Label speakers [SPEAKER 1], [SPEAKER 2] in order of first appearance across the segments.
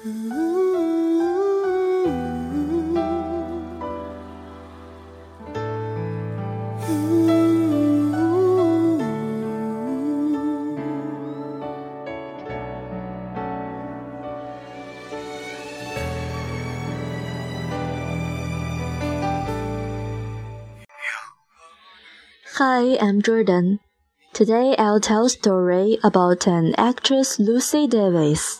[SPEAKER 1] Hi, I'm Jordan. Today I'll tell a story about an actress Lucy Davis.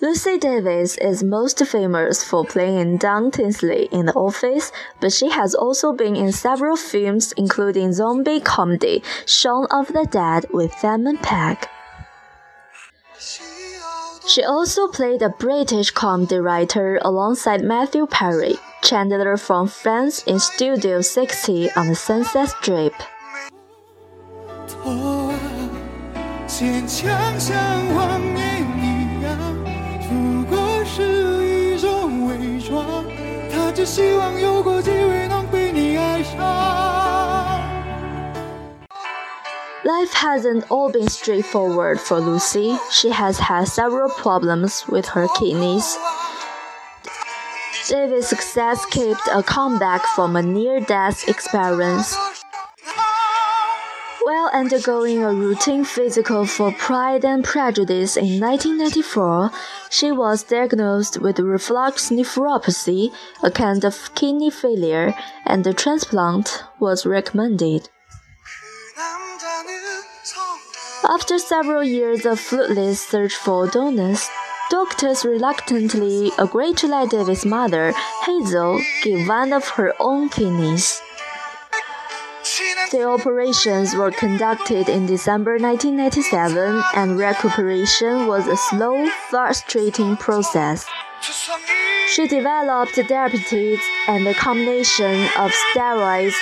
[SPEAKER 1] Lucy Davis is most famous for playing Dawn Tinsley in The Office, but she has also been in several films including zombie comedy Shaun of the Dead with Simon Pegg. She also played a British comedy writer alongside Matthew Perry, Chandler from Friends in Studio 60 on the Sunset Strip. Life hasn't all been straightforward for Lucy. She has had several problems with her kidneys. Davis' success kept a comeback from a near-death experience. While undergoing a routine physical for Pride and Prejudice in 1994, she was diagnosed with reflux nephropathy, a kind of kidney failure, and a transplant was recommended. After several years of fruitless search for donors, doctors reluctantly agreed to let Davis' mother, Hazel, give one of her own kidneys. The operations were conducted in December 1997, and recuperation was a slow, frustrating process. She developed diabetes and a combination of steroids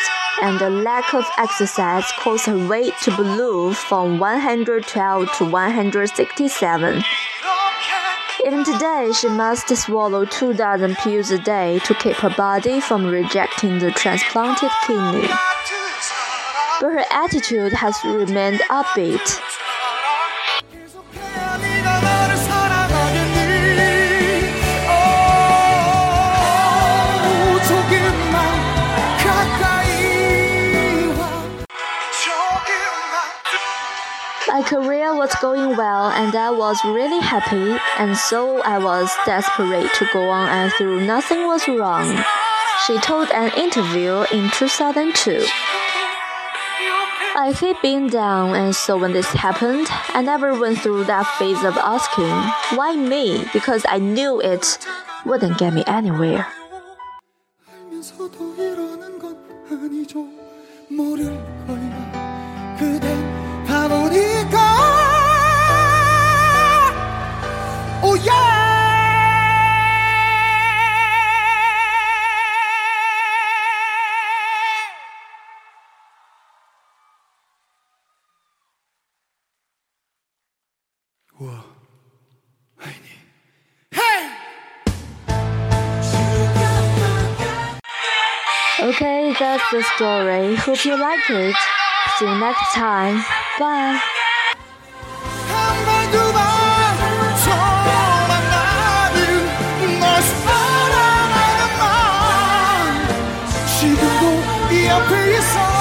[SPEAKER 1] and the lack of exercise caused her weight to balloon from 112 to 167. Even today, she must swallow two dozen pills a day to keep her body from rejecting the transplanted kidney. But her attitude has remained upbeat. My career was going well and I was really happy, and so I was desperate to go on and through nothing was wrong. She told an interview in 2002. I keep being down, and so when this happened, I never went through that phase of asking, why me? Because I knew it wouldn't get me anywhere. Okay, that's the story. Hope you like it. See you next time. Bye.
[SPEAKER 2] 지금도 이 앞에 있어